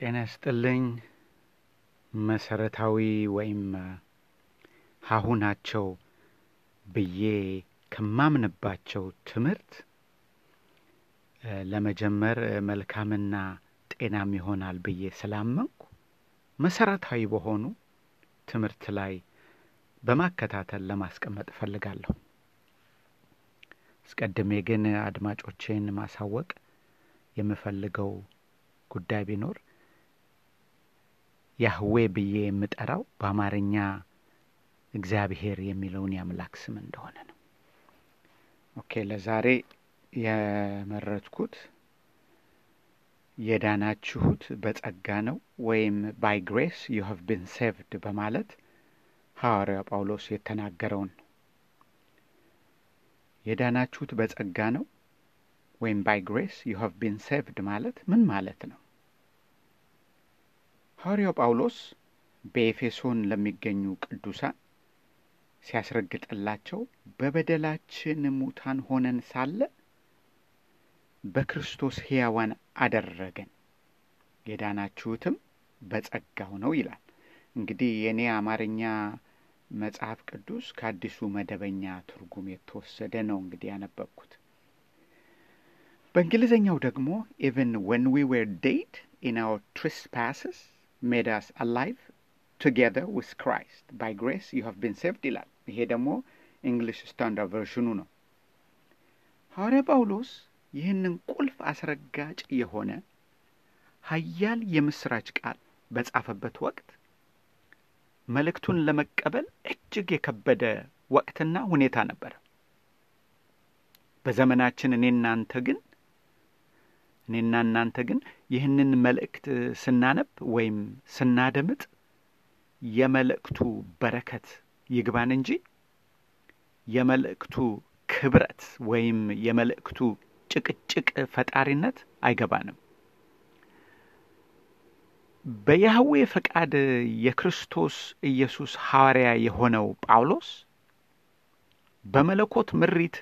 ጤና ይስጥልኝ። መሰረታዊ ወይም ሀሁ ናቸው ብዬ ከማምንባቸው ትምህርት ለመጀመር መልካምና ጤናም ይሆናል ብዬ ስላመንኩ መሰረታዊ በሆኑ ትምህርት ላይ በማከታተል ለማስቀመጥ እፈልጋለሁ። አስቀድሜ ግን አድማጮቼን ማሳወቅ የምፈልገው ጉዳይ ቢኖር ያህዌ ብዬ የምጠራው በአማርኛ እግዚአብሔር የሚለውን የአምላክ ስም እንደሆነ ነው። okay ለዛሬ የመረጥኩት የዳናችሁት በጸጋ ነው ወይም by grace you have been saved በማለት ሐዋርያው ጳውሎስ የተናገረውን የዳናችሁት በጸጋ ነው ወይም by grace you have been saved ማለት ምን ማለት ነው? ሐዋርያው ጳውሎስ በኤፌሶን ለሚገኙ ቅዱሳን ሲያስረግጥላቸው በበደላችን ሙታን ሆነን ሳለ በክርስቶስ ሕያዋን አደረገን፣ የዳናችሁትም በጸጋው ነው ይላል። እንግዲህ የእኔ አማርኛ መጽሐፍ ቅዱስ ከአዲሱ መደበኛ ትርጉም የተወሰደ ነው እንግዲህ ያነበብኩት። በእንግሊዝኛው ደግሞ even when we were dead in our trespasses made us alive together with Christ by grace you have been saved ይላል። ይሄ ደግሞ English Standard Version ኑ ነው። ሐዋርያ ጳውሎስ ይህንን ቁልፍ አስረጋጭ የሆነ ኃያል የምስራች ቃል በጻፈበት ወቅት መልእክቱን ለመቀበል እጅግ የከበደ ወቅትና ሁኔታ ነበረ። በዘመናችን እኔ እናንተ ግን እኔና እናንተ ግን ይህንን መልእክት ስናነብ ወይም ስናደምጥ የመልእክቱ በረከት ይግባን እንጂ የመልእክቱ ክብረት ወይም የመልእክቱ ጭቅጭቅ ፈጣሪነት አይገባንም። በያህዌ ፈቃድ የክርስቶስ ኢየሱስ ሐዋርያ የሆነው ጳውሎስ በመለኮት ምሪት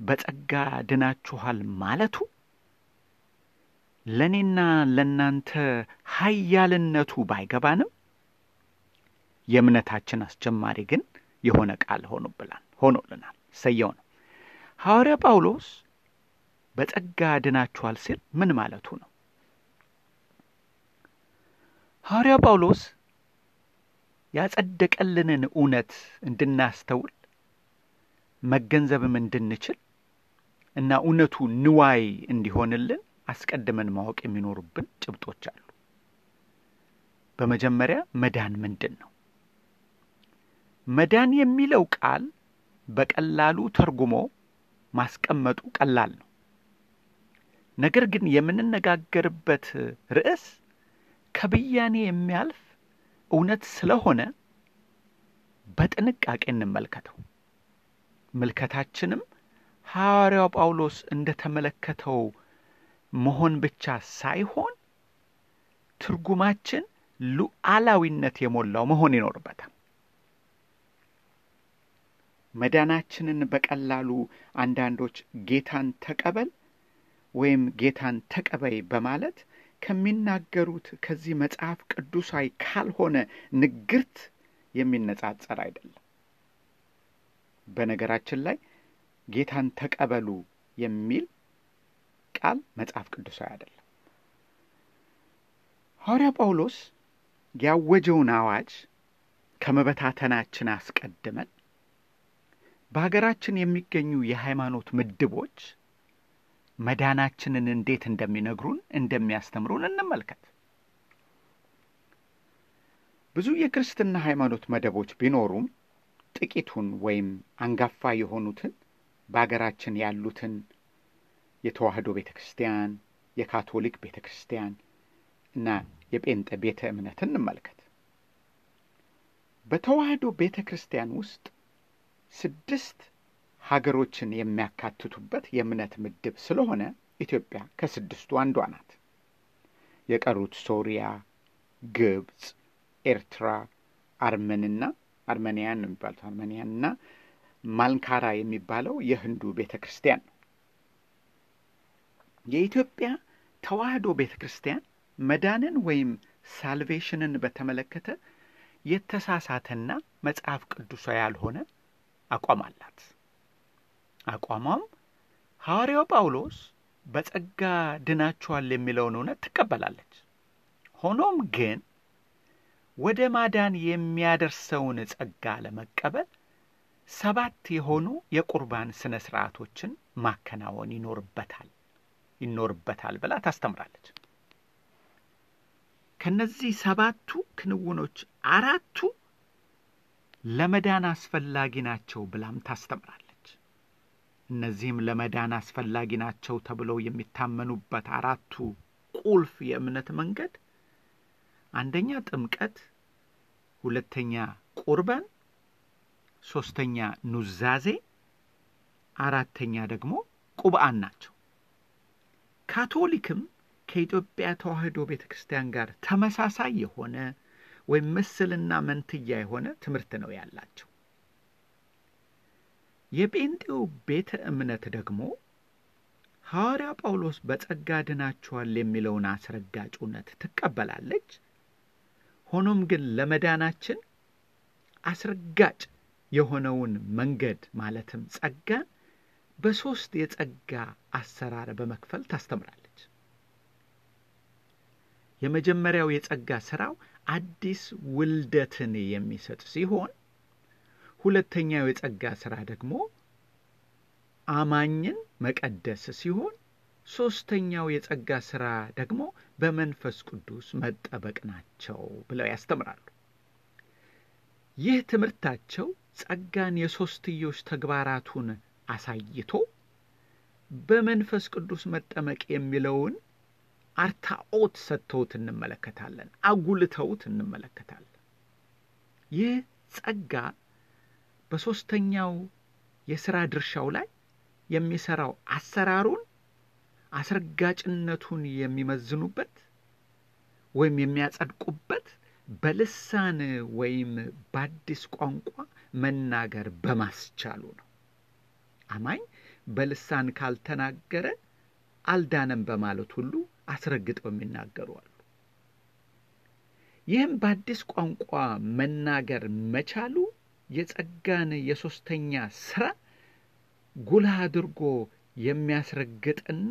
በጸጋ ድናችኋል ማለቱ ለእኔና ለእናንተ ኃያልነቱ ባይገባንም የእምነታችን አስጀማሪ ግን የሆነ ቃል ሆኖብላል ሆኖልናል። ሰየው ነው። ሐዋርያ ጳውሎስ በጸጋ ድናችኋል ሲል ምን ማለቱ ነው? ሐዋርያ ጳውሎስ ያጸደቀልንን እውነት እንድናስተውል መገንዘብም እንድንችል እና እውነቱ ንዋይ እንዲሆንልን አስቀድመን ማወቅ የሚኖሩብን ጭብጦች አሉ። በመጀመሪያ መዳን ምንድን ነው? መዳን የሚለው ቃል በቀላሉ ተርጉሞ ማስቀመጡ ቀላል ነው። ነገር ግን የምንነጋገርበት ርዕስ ከብያኔ የሚያልፍ እውነት ስለሆነ በጥንቃቄ እንመልከተው። ምልከታችንም ሐዋርያው ጳውሎስ እንደ ተመለከተው መሆን ብቻ ሳይሆን ትርጉማችን ሉዓላዊነት የሞላው መሆን ይኖርበታል። መዳናችንን በቀላሉ አንዳንዶች ጌታን ተቀበል ወይም ጌታን ተቀበይ በማለት ከሚናገሩት ከዚህ መጽሐፍ ቅዱሳዊ ካልሆነ ንግርት የሚነጻጸር አይደለም። በነገራችን ላይ ጌታን ተቀበሉ የሚል ቃል መጽሐፍ ቅዱሳዊ አይደለም። ሐዋርያ ጳውሎስ ያወጀውን አዋጅ ከመበታተናችን አስቀድመን በሀገራችን የሚገኙ የሃይማኖት ምድቦች መዳናችንን እንዴት እንደሚነግሩን እንደሚያስተምሩን እንመልከት። ብዙ የክርስትና ሃይማኖት መደቦች ቢኖሩም ጥቂቱን ወይም አንጋፋ የሆኑትን በሀገራችን ያሉትን የተዋህዶ ቤተ ክርስቲያን፣ የካቶሊክ ቤተ ክርስቲያን እና የጴንጤ ቤተ እምነት እንመልከት። በተዋህዶ ቤተ ክርስቲያን ውስጥ ስድስት ሀገሮችን የሚያካትቱበት የእምነት ምድብ ስለሆነ ኢትዮጵያ ከስድስቱ አንዷ ናት። የቀሩት ሶሪያ፣ ግብፅ፣ ኤርትራ፣ አርመንና አርመኒያን ነው የሚባሉት አርመኒያንና ማልንካራ የሚባለው የህንዱ ቤተ ክርስቲያን ነው። የኢትዮጵያ ተዋህዶ ቤተ ክርስቲያን መዳንን ወይም ሳልቬሽንን በተመለከተ የተሳሳተና መጽሐፍ ቅዱሳዊ ያልሆነ አቋም አላት። አቋሟም ሐዋርያው ጳውሎስ በጸጋ ድናችኋል የሚለውን እውነት ትቀበላለች። ሆኖም ግን ወደ ማዳን የሚያደርሰውን ጸጋ ለመቀበል ሰባት የሆኑ የቁርባን ስነ ስርዓቶችን ማከናወን ይኖርበታል ይኖርበታል ብላ ታስተምራለች። ከነዚህ ሰባቱ ክንውኖች አራቱ ለመዳን አስፈላጊ ናቸው ብላም ታስተምራለች። እነዚህም ለመዳን አስፈላጊ ናቸው ተብለው የሚታመኑበት አራቱ ቁልፍ የእምነት መንገድ አንደኛ ጥምቀት፣ ሁለተኛ ቁርባን፣ ሶስተኛ ኑዛዜ፣ አራተኛ ደግሞ ቁብአን ናቸው። ካቶሊክም ከኢትዮጵያ ተዋሕዶ ቤተ ክርስቲያን ጋር ተመሳሳይ የሆነ ወይም ምስልና መንትያ የሆነ ትምህርት ነው ያላቸው። የጴንጤው ቤተ እምነት ደግሞ ሐዋርያ ጳውሎስ በጸጋ ድናችኋል የሚለውን አስረጋጭ እውነት ትቀበላለች። ሆኖም ግን ለመዳናችን አስረጋጭ የሆነውን መንገድ ማለትም ጸጋን በሦስት የጸጋ አሰራር በመክፈል ታስተምራለች። የመጀመሪያው የጸጋ ሥራው አዲስ ውልደትን የሚሰጥ ሲሆን ሁለተኛው የጸጋ ሥራ ደግሞ አማኝን መቀደስ ሲሆን ሦስተኛው የጸጋ ሥራ ደግሞ በመንፈስ ቅዱስ መጠበቅ ናቸው ብለው ያስተምራሉ። ይህ ትምህርታቸው ጸጋን የሦስትዮሽ ተግባራቱን አሳይቶ በመንፈስ ቅዱስ መጠመቅ የሚለውን አርታኦት ሰጥተውት እንመለከታለን፣ አጉልተውት እንመለከታለን። ይህ ጸጋ በሦስተኛው የሥራ ድርሻው ላይ የሚሠራው አሰራሩን አስረጋጭነቱን የሚመዝኑበት ወይም የሚያጸድቁበት በልሳን ወይም በአዲስ ቋንቋ መናገር በማስቻሉ ነው። አማኝ በልሳን ካልተናገረ አልዳነም በማለት ሁሉ አስረግጠው የሚናገሩ አሉ። ይህም በአዲስ ቋንቋ መናገር መቻሉ የጸጋን የሦስተኛ ሥራ ጉልህ አድርጎ የሚያስረግጥና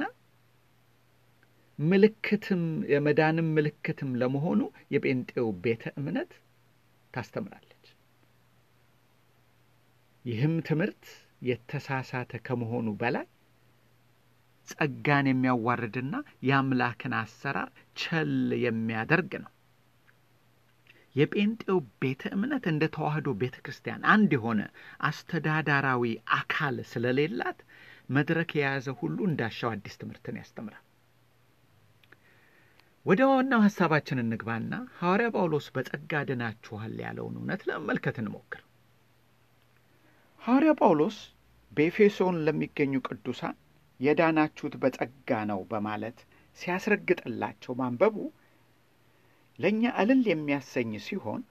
ምልክትም የመዳንም ምልክትም ለመሆኑ የጴንጤው ቤተ እምነት ታስተምራለች። ይህም ትምህርት የተሳሳተ ከመሆኑ በላይ ጸጋን የሚያዋርድና የአምላክን አሰራር ቸል የሚያደርግ ነው። የጴንጤው ቤተ እምነት እንደ ተዋህዶ ቤተ ክርስቲያን አንድ የሆነ አስተዳዳራዊ አካል ስለሌላት መድረክ የያዘ ሁሉ እንዳሻው አዲስ ትምህርትን ያስተምራል። ወደ ዋናው ሐሳባችን እንግባና ሐዋርያ ጳውሎስ በጸጋ ድናችኋል ያለውን እውነት ለመመልከት እንሞክር። ሐዋርያ ጳውሎስ በኤፌሶን ለሚገኙ ቅዱሳን የዳናችሁት በጸጋ ነው በማለት ሲያስረግጥላቸው ማንበቡ ለእኛ እልል የሚያሰኝ ሲሆን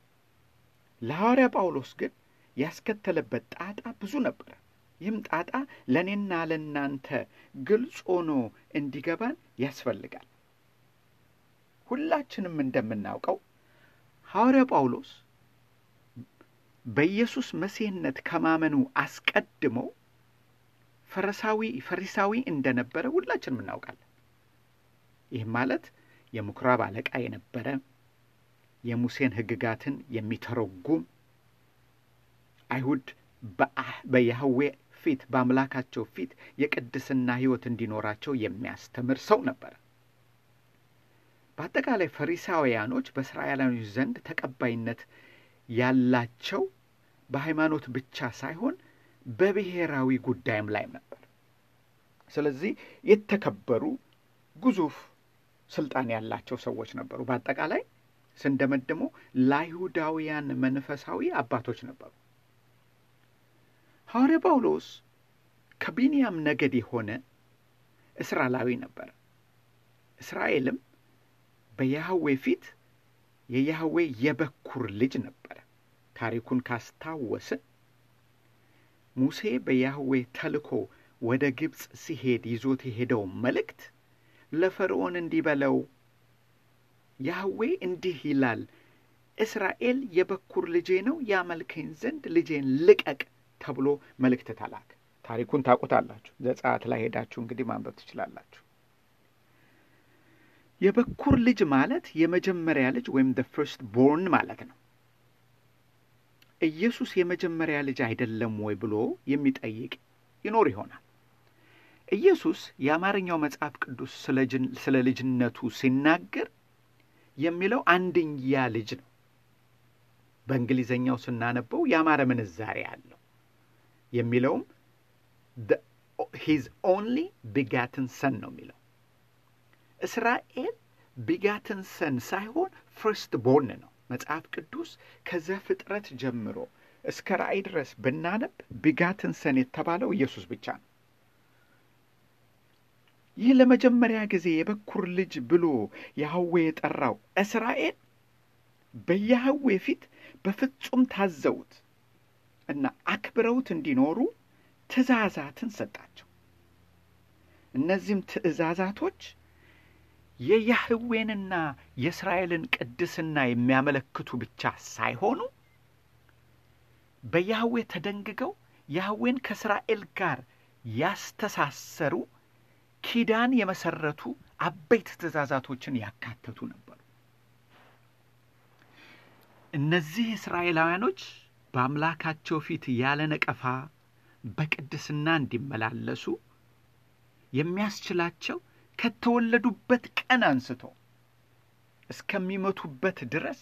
ለሐዋርያ ጳውሎስ ግን ያስከተለበት ጣጣ ብዙ ነበረ። ይህም ጣጣ ለእኔና ለእናንተ ግልጽ ሆኖ እንዲገባን ያስፈልጋል። ሁላችንም እንደምናውቀው ሐዋርያ ጳውሎስ በኢየሱስ መሲህነት ከማመኑ አስቀድሞ ፈሪሳዊ ፈሪሳዊ እንደነበረ ሁላችንም እናውቃለን። ይህም ማለት የምኩራብ አለቃ የነበረ የሙሴን ሕግጋትን የሚተረጉም አይሁድ በያህዌ ፊት በአምላካቸው ፊት የቅድስና ሕይወት እንዲኖራቸው የሚያስተምር ሰው ነበረ። በአጠቃላይ ፈሪሳውያኖች በእስራኤላውያን ዘንድ ተቀባይነት ያላቸው በሃይማኖት ብቻ ሳይሆን በብሔራዊ ጉዳይም ላይም ነበር። ስለዚህ የተከበሩ ግዙፍ ስልጣን ያላቸው ሰዎች ነበሩ። በአጠቃላይ ስንደመድሞ ለአይሁዳውያን መንፈሳዊ አባቶች ነበሩ። ሐዋርያ ጳውሎስ ከቢንያም ነገድ የሆነ እስራኤላዊ ነበረ። እስራኤልም በያህዌ ፊት የያህዌ የበኩር ልጅ ነበረ። ታሪኩን ካስታወስን ሙሴ በያህዌ ተልኮ ወደ ግብፅ ሲሄድ ይዞት የሄደው መልእክት ለፈርዖን እንዲህ በለው ያህዌ እንዲህ ይላል፣ እስራኤል የበኩር ልጄ ነው፣ ያመልከኝ ዘንድ ልጄን ልቀቅ ተብሎ መልእክት ተላከ። ታሪኩን ታውቁታላችሁ። ዘጸአት ላይ ሄዳችሁ እንግዲህ ማንበብ ትችላላችሁ። የበኩር ልጅ ማለት የመጀመሪያ ልጅ ወይም ደ ፍርስት ቦርን ማለት ነው። ኢየሱስ የመጀመሪያ ልጅ አይደለም ወይ ብሎ የሚጠይቅ ይኖር ይሆናል። ኢየሱስ የአማርኛው መጽሐፍ ቅዱስ ስለ ልጅነቱ ሲናገር የሚለው አንድያ ልጅ ነው። በእንግሊዘኛው ስናነበው ያማረ ምንዛሬ አለው። የሚለውም his only begotten son ነው የሚለው። እስራኤል begotten son ሳይሆን first born ነው። መጽሐፍ ቅዱስ ከዘፍጥረት ጀምሮ እስከ ራእይ ድረስ ብናነብ begotten son የተባለው ኢየሱስ ብቻ ነው። ይህ ለመጀመሪያ ጊዜ የበኩር ልጅ ብሎ ያህዌ የጠራው እስራኤል በያህዌ ፊት በፍጹም ታዘውት እና አክብረውት እንዲኖሩ ትእዛዛትን ሰጣቸው። እነዚህም ትእዛዛቶች የያህዌንና የእስራኤልን ቅድስና የሚያመለክቱ ብቻ ሳይሆኑ በያህዌ ተደንግገው ያህዌን ከእስራኤል ጋር ያስተሳሰሩ ኪዳን የመሰረቱ አበይት ትእዛዛቶችን ያካተቱ ነበሩ። እነዚህ እስራኤላውያኖች በአምላካቸው ፊት ያለ ነቀፋ በቅድስና እንዲመላለሱ የሚያስችላቸው ከተወለዱበት ቀን አንስቶ እስከሚመቱበት ድረስ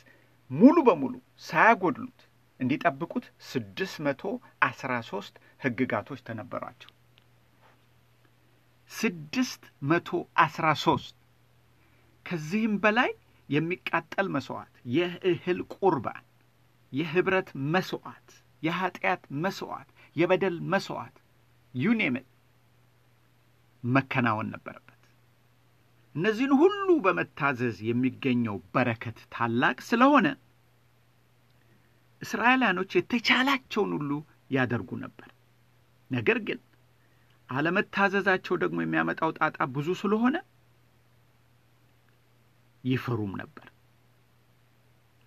ሙሉ በሙሉ ሳያጎድሉት እንዲጠብቁት ስድስት መቶ አስራ ሶስት ሕግጋቶች ተነበሯቸው። ስድስት መቶ አስራ ሶስት ከዚህም በላይ የሚቃጠል መስዋዕት፣ የእህል ቁርባን፣ የህብረት መስዋዕት፣ የኃጢአት መስዋዕት፣ የበደል መስዋዕት ዩኔምን መከናወን ነበረበት። እነዚህን ሁሉ በመታዘዝ የሚገኘው በረከት ታላቅ ስለሆነ እስራኤላኖች የተቻላቸውን ሁሉ ያደርጉ ነበር። ነገር ግን አለመታዘዛቸው ደግሞ የሚያመጣው ጣጣ ብዙ ስለሆነ ይፈሩም ነበር።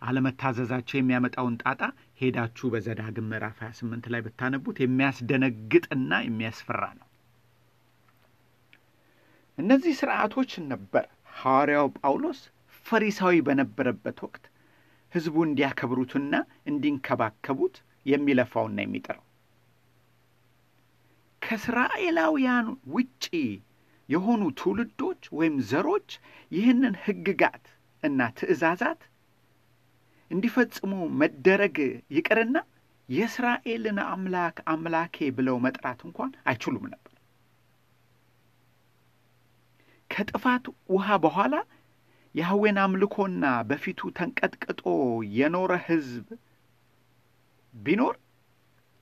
አለመታዘዛቸው የሚያመጣውን ጣጣ ሄዳችሁ በዘዳግም ምዕራፍ 28 ላይ ብታነቡት የሚያስደነግጥና የሚያስፈራ ነው። እነዚህ ስርዓቶች ነበር ሐዋርያው ጳውሎስ ፈሪሳዊ በነበረበት ወቅት ሕዝቡ እንዲያከብሩትና እንዲንከባከቡት የሚለፋውና የሚጥረው። ከእስራኤላውያን ውጪ የሆኑ ትውልዶች ወይም ዘሮች ይህንን ሕግጋት እና ትእዛዛት እንዲፈጽሙ መደረግ ይቅርና የእስራኤልን አምላክ አምላኬ ብለው መጥራት እንኳን አይችሉም ነበር። ከጥፋት ውሃ በኋላ የያህዌን አምልኮና በፊቱ ተንቀጥቅጦ የኖረ ሕዝብ ቢኖር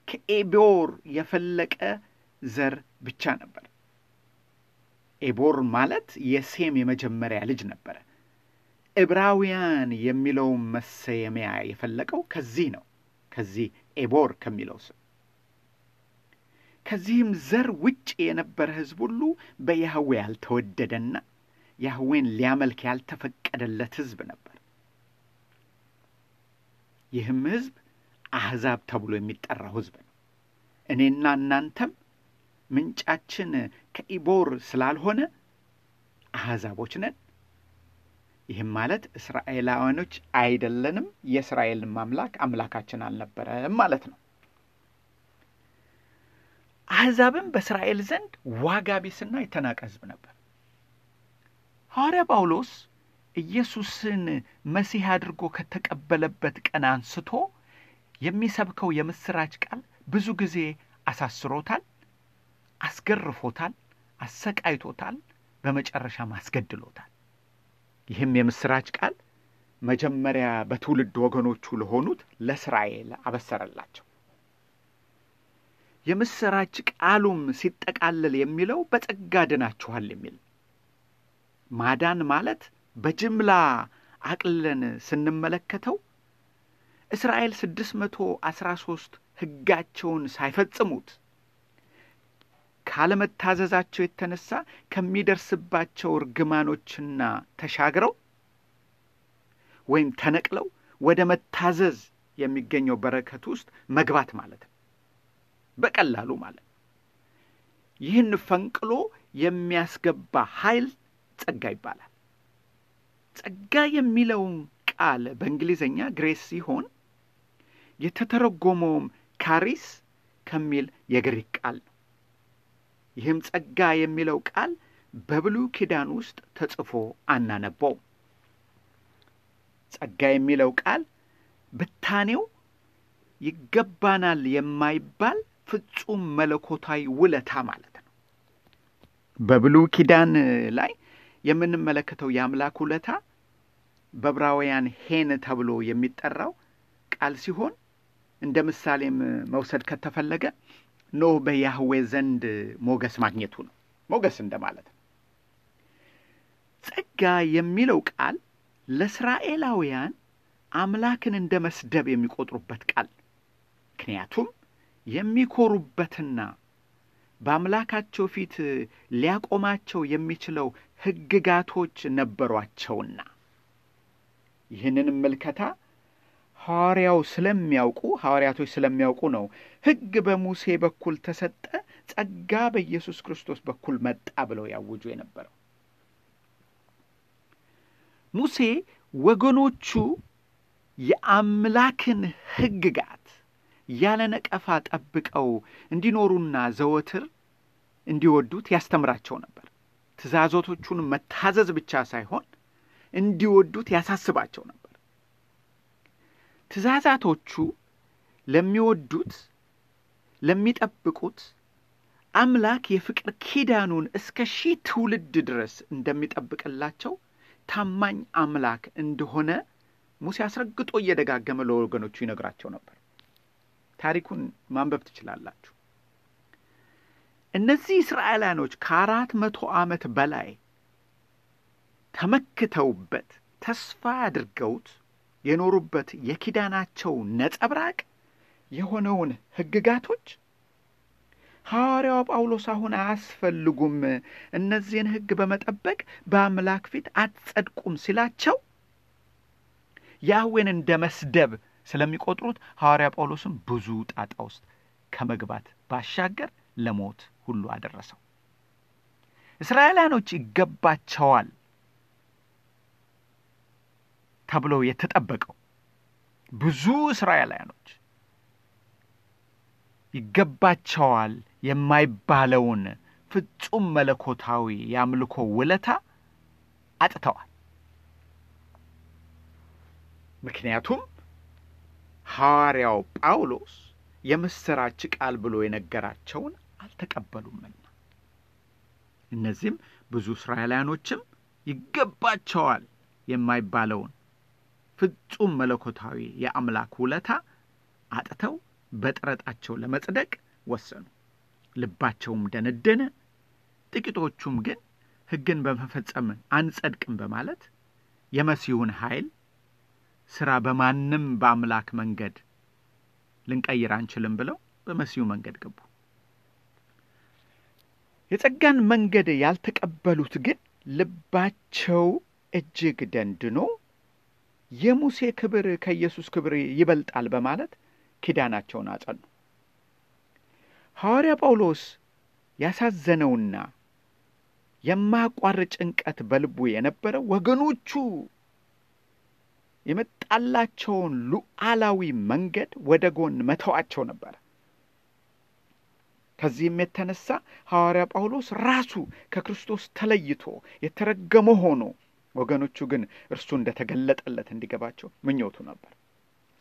ከኤቦር የፈለቀ ዘር ብቻ ነበር። ኤቦር ማለት የሴም የመጀመሪያ ልጅ ነበረ። ዕብራውያን የሚለው መሰየሚያ የፈለቀው ከዚህ ነው። ከዚህ ኤቦር ከሚለው ስም ከዚህም ዘር ውጭ የነበረ ሕዝብ ሁሉ በያህዌ ያልተወደደና ያህዌን ሊያመልክ ያልተፈቀደለት ሕዝብ ነበር። ይህም ሕዝብ አሕዛብ ተብሎ የሚጠራው ሕዝብ ነው። እኔና እናንተም ምንጫችን ከኢቦር ስላልሆነ አሕዛቦች ነን። ይህም ማለት እስራኤላውያኖች አይደለንም፣ የእስራኤልን አምላክ አምላካችን አልነበረም ማለት ነው። አሕዛብም በእስራኤል ዘንድ ዋጋ ቢስና የተናቀ ሕዝብ ነበር። ሐዋርያ ጳውሎስ ኢየሱስን መሲህ አድርጎ ከተቀበለበት ቀን አንስቶ የሚሰብከው የምሥራች ቃል ብዙ ጊዜ አሳስሮታል፣ አስገርፎታል፣ አሰቃይቶታል፣ በመጨረሻም አስገድሎታል። ይህም የምሥራች ቃል መጀመሪያ በትውልድ ወገኖቹ ለሆኑት ለእስራኤል አበሰረላቸው። የምሥራች ቃሉም ሲጠቃለል የሚለው በጸጋ ድናችኋል የሚል ማዳን ማለት በጅምላ አቅልለን ስንመለከተው እስራኤል ስድስት መቶ አስራ ሶስት ሕጋቸውን ሳይፈጽሙት ካለመታዘዛቸው የተነሳ ከሚደርስባቸው እርግማኖችና ተሻግረው ወይም ተነቅለው ወደ መታዘዝ የሚገኘው በረከት ውስጥ መግባት ማለት ነው። በቀላሉ ማለት ይህን ፈንቅሎ የሚያስገባ ኃይል ጸጋ ይባላል። ጸጋ የሚለውን ቃል በእንግሊዝኛ ግሬስ ሲሆን የተተረጎመውም ካሪስ ከሚል የግሪክ ቃል ነው። ይህም ጸጋ የሚለው ቃል በብሉይ ኪዳን ውስጥ ተጽፎ አናነበው። ጸጋ የሚለው ቃል ብታኔው ይገባናል የማይባል ፍጹም መለኮታዊ ውለታ ማለት ነው። በብሉይ ኪዳን ላይ የምንመለከተው የአምላክ ውለታ በዕብራውያን ሄን ተብሎ የሚጠራው ቃል ሲሆን እንደ ምሳሌም መውሰድ ከተፈለገ ኖህ በያህዌ ዘንድ ሞገስ ማግኘቱ ነው። ሞገስ እንደማለት ነው። ጸጋ የሚለው ቃል ለእስራኤላውያን አምላክን እንደ መስደብ የሚቆጥሩበት ቃል ምክንያቱም የሚኮሩበትና በአምላካቸው ፊት ሊያቆማቸው የሚችለው ሕግጋቶች ነበሯቸውና ይህንን ምልከታ ሐዋርያው ስለሚያውቁ ሐዋርያቶች ስለሚያውቁ ነው ሕግ በሙሴ በኩል ተሰጠ፣ ጸጋ በኢየሱስ ክርስቶስ በኩል መጣ ብለው ያውጁ የነበረው። ሙሴ ወገኖቹ የአምላክን ሕግጋት ያለ ነቀፋ ጠብቀው እንዲኖሩና ዘወትር እንዲወዱት ያስተምራቸው ነበር። ትእዛዞቶቹን መታዘዝ ብቻ ሳይሆን እንዲወዱት ያሳስባቸው ነበር። ትእዛዛቶቹ ለሚወዱት ለሚጠብቁት አምላክ የፍቅር ኪዳኑን እስከ ሺህ ትውልድ ድረስ እንደሚጠብቅላቸው ታማኝ አምላክ እንደሆነ ሙሴ አስረግጦ እየደጋገመ ለወገኖቹ ይነግራቸው ነበር። ታሪኩን ማንበብ ትችላላችሁ። እነዚህ እስራኤላኖች ከአራት መቶ ዓመት በላይ ተመክተውበት ተስፋ አድርገውት የኖሩበት የኪዳናቸው ነጸብራቅ የሆነውን ሕግጋቶች ሐዋርያው ጳውሎስ አሁን አያስፈልጉም፣ እነዚህን ሕግ በመጠበቅ በአምላክ ፊት አትጸድቁም ሲላቸው ያህዌን እንደ መስደብ ስለሚቆጥሩት ሐዋርያ ጳውሎስም ብዙ ጣጣ ውስጥ ከመግባት ባሻገር ለሞት ሁሉ አደረሰው። እስራኤላኖች ይገባቸዋል ተብለው የተጠበቀው ብዙ እስራኤላውያኖች ይገባቸዋል የማይባለውን ፍጹም መለኮታዊ የአምልኮ ውለታ አጥተዋል። ምክንያቱም ሐዋርያው ጳውሎስ የምሥራች ቃል ብሎ የነገራቸውን አልተቀበሉምና እነዚህም ብዙ እስራኤላውያኖችም ይገባቸዋል የማይባለውን ፍጹም መለኮታዊ የአምላክ ውለታ አጥተው በጥረጣቸው ለመጽደቅ ወሰኑ። ልባቸውም ደነደነ። ጥቂቶቹም ግን ሕግን በመፈጸም አንጸድቅም በማለት የመሲሁን ኃይል ሥራ በማንም በአምላክ መንገድ ልንቀይር አንችልም ብለው በመሲሁ መንገድ ገቡ። የጸጋን መንገድ ያልተቀበሉት ግን ልባቸው እጅግ ደንድኖ የሙሴ ክብር ከኢየሱስ ክብር ይበልጣል በማለት ኪዳናቸውን አጸኑ። ሐዋርያ ጳውሎስ ያሳዘነውና የማያቋርጥ ጭንቀት በልቡ የነበረው ወገኖቹ የመጣላቸውን ሉዓላዊ መንገድ ወደ ጎን መተዋቸው ነበር። ከዚህም የተነሳ ሐዋርያ ጳውሎስ ራሱ ከክርስቶስ ተለይቶ የተረገመ ሆኖ ወገኖቹ ግን እርሱ እንደተገለጠለት እንዲገባቸው ምኞቱ ነበር።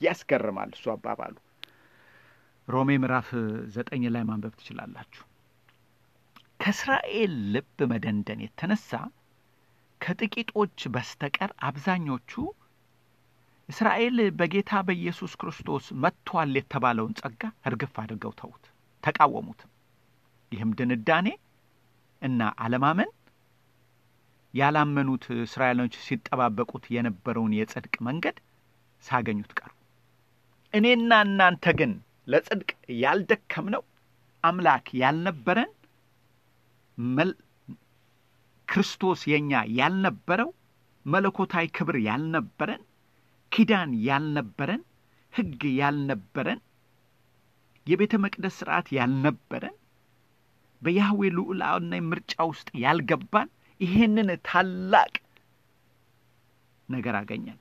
ያስገርማል እሱ አባባሉ። ሮሜ ምዕራፍ ዘጠኝ ላይ ማንበብ ትችላላችሁ። ከእስራኤል ልብ መደንደን የተነሳ ከጥቂቶች በስተቀር አብዛኞቹ እስራኤል በጌታ በኢየሱስ ክርስቶስ መጥቷል የተባለውን ጸጋ እርግፍ አድርገው ተዉት፣ ተቃወሙትም። ይህም ድንዳኔ እና አለማመን ያላመኑት እስራኤሎች ሲጠባበቁት የነበረውን የጽድቅ መንገድ ሳገኙት ቀሩ። እኔና እናንተ ግን ለጽድቅ ያልደከምነው አምላክ ያልነበረን ክርስቶስ የኛ ያልነበረው መለኮታዊ ክብር ያልነበረን ኪዳን ያልነበረን፣ ሕግ ያልነበረን፣ የቤተ መቅደስ ስርዓት ያልነበረን፣ በያህዌ ልዑላና ምርጫ ውስጥ ያልገባን ይሄንን ታላቅ ነገር አገኘን።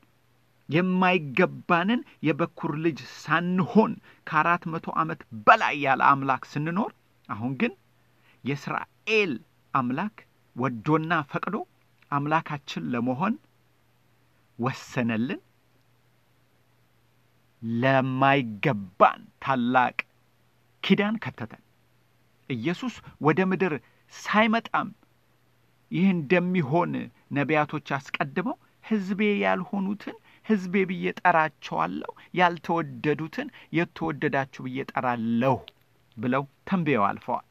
የማይገባንን የበኩር ልጅ ሳንሆን ከአራት መቶ ዓመት በላይ ያለ አምላክ ስንኖር አሁን ግን የእስራኤል አምላክ ወዶና ፈቅዶ አምላካችን ለመሆን ወሰነልን። ለማይገባን ታላቅ ኪዳን ከተተን። ኢየሱስ ወደ ምድር ሳይመጣም ይህ እንደሚሆን ነቢያቶች አስቀድመው ሕዝቤ ያልሆኑትን ሕዝቤ ብዬ ጠራቸዋለሁ፣ ያልተወደዱትን የተወደዳችሁ ብዬ ጠራለሁ ብለው ተንብየው አልፈዋል።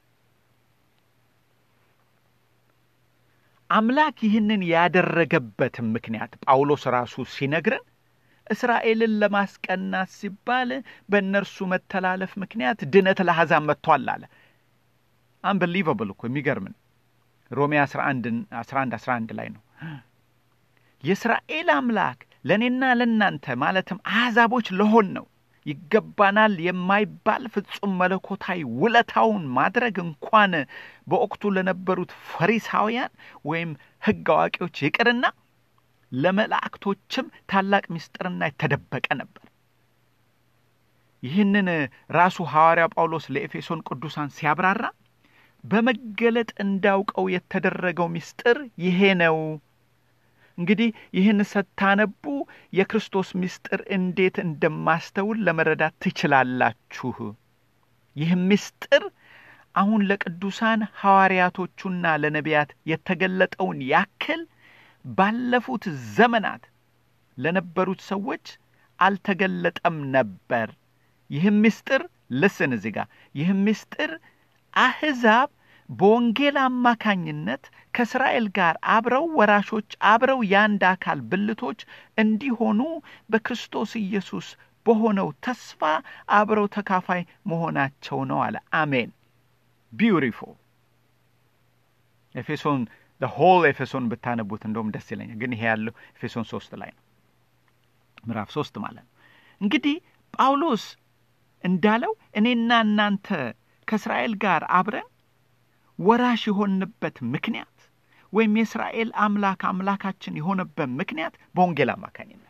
አምላክ ይህንን ያደረገበትን ምክንያት ጳውሎስ ራሱ ሲነግረን እስራኤልን ለማስቀናት ሲባል በእነርሱ መተላለፍ ምክንያት ድነት ለአሕዛብ መጥቷል አለ። አንበሊቨብል እኮ የሚገርምን ሮሜ 11 11 11 ላይ ነው። የእስራኤል አምላክ ለእኔና ለእናንተ ማለትም አሕዛቦች ለሆን ነው ይገባናል የማይባል ፍጹም መለኮታዊ ውለታውን ማድረግ እንኳን በወቅቱ ለነበሩት ፈሪሳውያን ወይም ሕግ አዋቂዎች ይቅርና ለመላእክቶችም ታላቅ ምስጢርና የተደበቀ ነበር። ይህንን ራሱ ሐዋርያ ጳውሎስ ለኤፌሶን ቅዱሳን ሲያብራራ በመገለጥ እንዳውቀው የተደረገው ምስጢር ይሄ ነው። እንግዲህ ይህን ስታነቡ የክርስቶስ ምስጢር እንዴት እንደማስተውል ለመረዳት ትችላላችሁ። ይህ ምስጢር አሁን ለቅዱሳን ሐዋርያቶቹና ለነቢያት የተገለጠውን ያክል ባለፉት ዘመናት ለነበሩት ሰዎች አልተገለጠም ነበር። ይህም ምስጢር ልስን እዚህ ጋር ይህም ምስጢር አሕዛብ በወንጌል አማካኝነት ከእስራኤል ጋር አብረው ወራሾች አብረው የአንድ አካል ብልቶች እንዲሆኑ በክርስቶስ ኢየሱስ በሆነው ተስፋ አብረው ተካፋይ መሆናቸው ነው አለ። አሜን። ቢዩቲፉል ኤፌሶን ሆል ኤፌሶን ብታነቡት እንደውም ደስ ይለኛል። ግን ይሄ ያለው ኤፌሶን ሶስት ላይ ነው፣ ምዕራፍ ሶስት ማለት ነው። እንግዲህ ጳውሎስ እንዳለው እኔና እናንተ ከእስራኤል ጋር አብረን ወራሽ የሆንበት ምክንያት ወይም የእስራኤል አምላክ አምላካችን የሆነበት ምክንያት በወንጌል አማካኝነት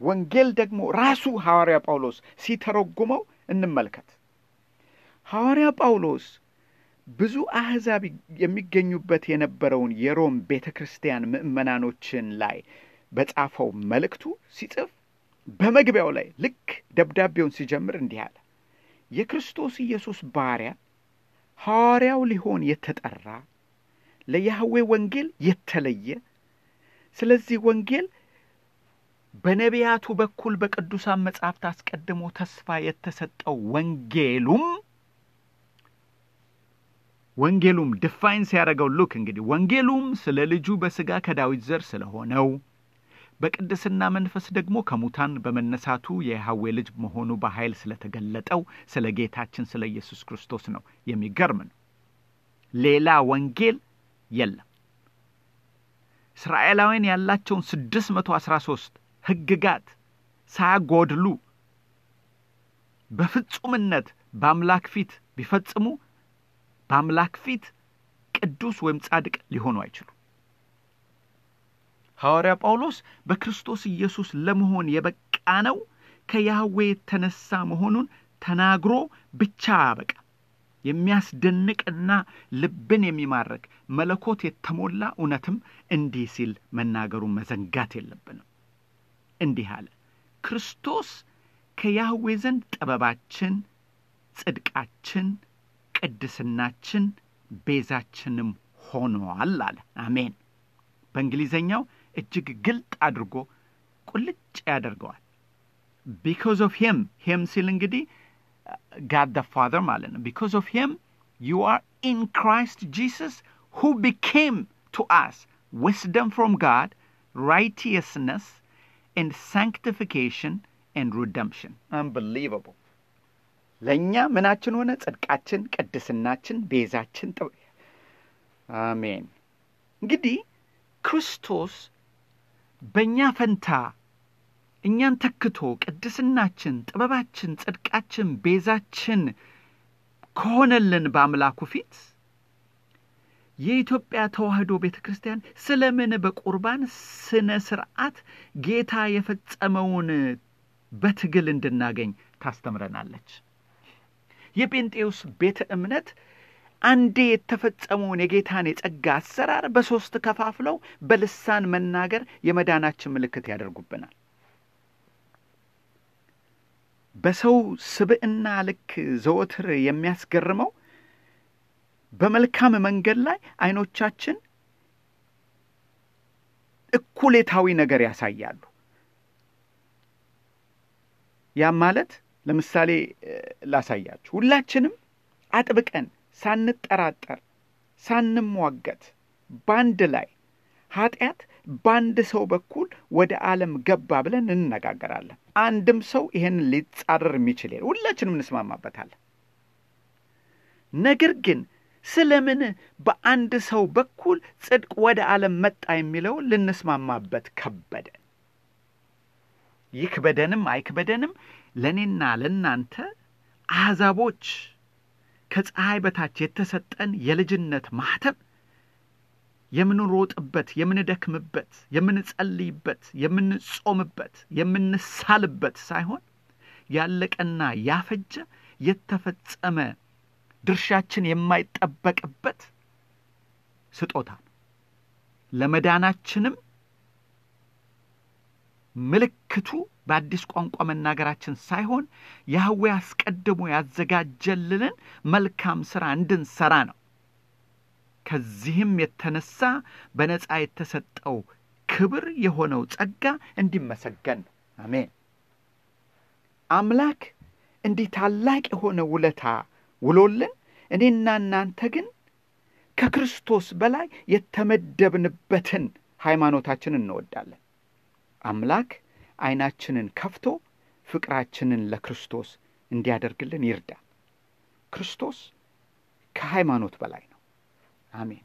ወንጌል ደግሞ ራሱ ሐዋርያ ጳውሎስ ሲተረጉመው እንመልከት። ሐዋርያ ጳውሎስ ብዙ አሕዛብ የሚገኙበት የነበረውን የሮም ቤተ ክርስቲያን ምዕመናኖችን ላይ በጻፈው መልእክቱ ሲጽፍ በመግቢያው ላይ ልክ ደብዳቤውን ሲጀምር እንዲህ አለ። የክርስቶስ ኢየሱስ ባሪያ ሐዋርያው ሊሆን የተጠራ ለያህዌ ወንጌል የተለየ ስለዚህ ወንጌል በነቢያቱ በኩል በቅዱሳን መጻሕፍት አስቀድሞ ተስፋ የተሰጠው ወንጌሉም ወንጌሉም ድፋይን ሲያደርገው ሉክ እንግዲህ ወንጌሉም ስለ ልጁ በሥጋ ከዳዊት ዘር ስለሆነው በቅድስና መንፈስ ደግሞ ከሙታን በመነሳቱ የያህዌ ልጅ መሆኑ በኃይል ስለተገለጠው ስለ ጌታችን ስለ ኢየሱስ ክርስቶስ ነው። የሚገርም ነው። ሌላ ወንጌል የለም። እስራኤላውያን ያላቸውን ስድስት መቶ አስራ ሦስት ሕግጋት ሳያጎድሉ በፍጹምነት በአምላክ ፊት ቢፈጽሙ በአምላክ ፊት ቅዱስ ወይም ጻድቅ ሊሆኑ አይችሉም። ሐዋርያ ጳውሎስ በክርስቶስ ኢየሱስ ለመሆን የበቃ ነው ከያህዌ የተነሳ መሆኑን ተናግሮ ብቻ አበቃ። የሚያስደንቅና ልብን የሚማርክ መለኮት የተሞላ እውነትም እንዲህ ሲል መናገሩን መዘንጋት የለብንም። እንዲህ አለ፣ ክርስቶስ ከያህዌ ዘንድ ጥበባችን፣ ጽድቃችን፣ ቅድስናችን፣ ቤዛችንም ሆኗል አለ። አሜን። በእንግሊዘኛው እጅግ ግልጥ አድርጎ ቁልጭ ያደርገዋል። ቢኮዝ ኦፍ ሂም ሂም ሲል እንግዲህ ጋድ ደ ፋዘር ማለት ነው። ቢኮዝ ኦፍ ሂም ዩ አር ኢን ክራይስት ጂሰስ ሁ ቢኬም ቱ አስ ዊስደም ፍሮም ጋድ ራይቲየስነስ ኤንድ ሳንክቲፊኬሽን ኤንድ ሪደምፕሽን አንቢሊቨብል ለእኛ ምናችን ሆነ? ጽድቃችን፣ ቅድስናችን፣ ቤዛችን። አሜን። እንግዲህ ክርስቶስ በእኛ ፈንታ እኛን ተክቶ ቅድስናችን፣ ጥበባችን፣ ጽድቃችን፣ ቤዛችን ከሆነልን በአምላኩ ፊት የኢትዮጵያ ተዋሕዶ ቤተ ክርስቲያን ስለምን በቁርባን ስነ ስርዓት ጌታ የፈጸመውን በትግል እንድናገኝ ታስተምረናለች። የጴንጤዎስ ቤተ እምነት አንዴ የተፈጸመውን የጌታን የጸጋ አሰራር በሦስት ከፋፍለው በልሳን መናገር የመዳናችን ምልክት ያደርጉብናል። በሰው ስብዕና ልክ ዘወትር የሚያስገርመው በመልካም መንገድ ላይ አይኖቻችን እኩሌታዊ ነገር ያሳያሉ። ያም ማለት ለምሳሌ ላሳያችሁ። ሁላችንም አጥብቀን ሳንጠራጠር ሳንሟገት በአንድ ላይ ኃጢአት በአንድ ሰው በኩል ወደ ዓለም ገባ ብለን እንነጋገራለን። አንድም ሰው ይሄንን ሊጻረር የሚችል ሁላችንም እንስማማበታለን። ነገር ግን ስለምን በአንድ ሰው በኩል ጽድቅ ወደ ዓለም መጣ የሚለውን ልንስማማበት ከበደ። ይክበደንም አይክበደንም ለእኔና ለእናንተ አሕዛቦች ከፀሐይ በታች የተሰጠን የልጅነት ማኅተም የምንሮጥበት፣ የምንደክምበት፣ የምንጸልይበት፣ የምንጾምበት፣ የምንሳልበት ሳይሆን ያለቀና ያፈጀ የተፈጸመ ድርሻችን የማይጠበቅበት ስጦታ ነው። ለመዳናችንም ምልክቱ በአዲስ ቋንቋ መናገራችን ሳይሆን ያህዌ አስቀድሞ ያዘጋጀልንን መልካም ሥራ እንድንሠራ ነው። ከዚህም የተነሳ በነጻ የተሰጠው ክብር የሆነው ጸጋ እንዲመሰገን ነው። አሜን። አምላክ እንዲህ ታላቅ የሆነ ውለታ ውሎልን እኔና እናንተ ግን ከክርስቶስ በላይ የተመደብንበትን ሃይማኖታችንን እንወዳለን። አምላክ ዓይናችንን ከፍቶ ፍቅራችንን ለክርስቶስ እንዲያደርግልን ይርዳል። ክርስቶስ ከሃይማኖት በላይ ነው። አሜን።